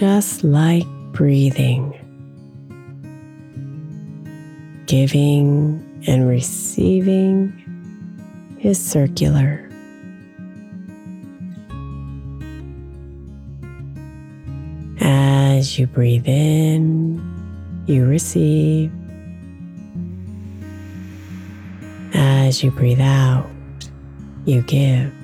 Just like breathing, giving and receiving is circular. As you breathe in, you receive. As you breathe out, you give.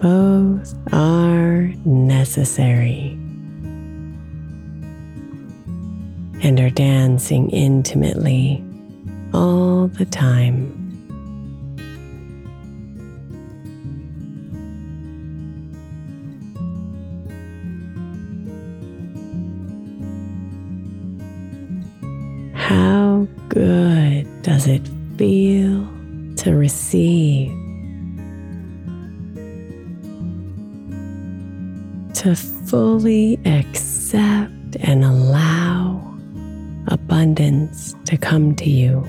Both are necessary and are dancing intimately all the time. How good does it feel to receive? To fully accept and allow abundance to come to you.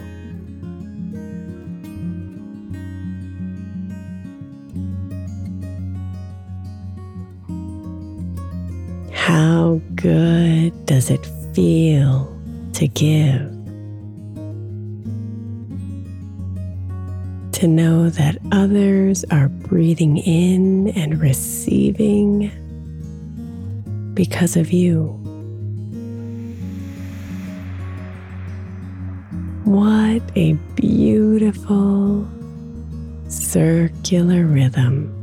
How good does it feel to give? To know that others are breathing in and receiving because of you. What a beautiful circular rhythm.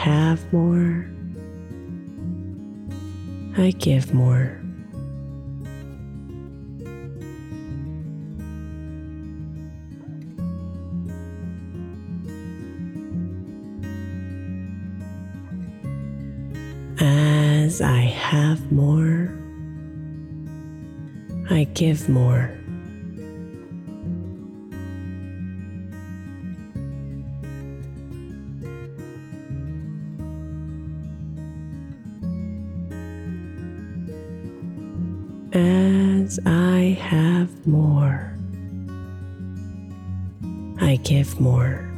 Have more, I give more. As I have more, I give more. As I have more, I give more.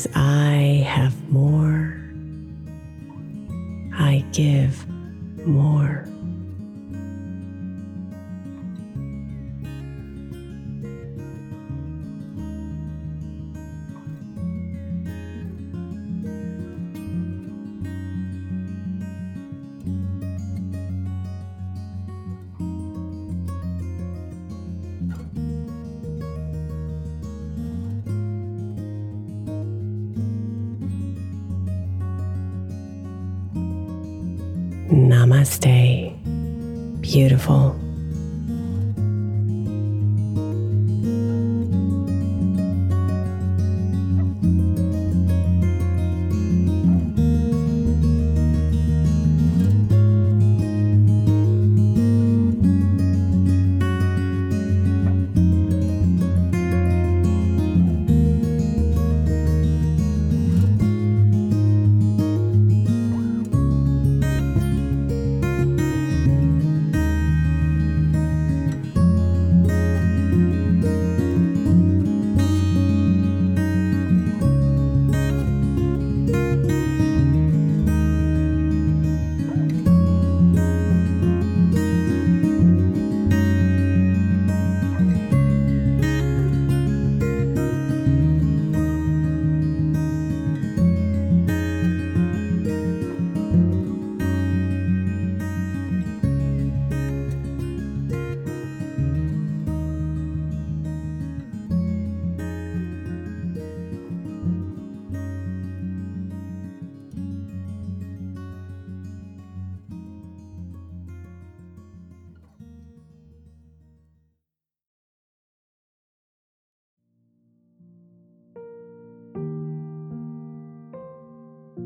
As I have more, I give more. Namaste, beautiful.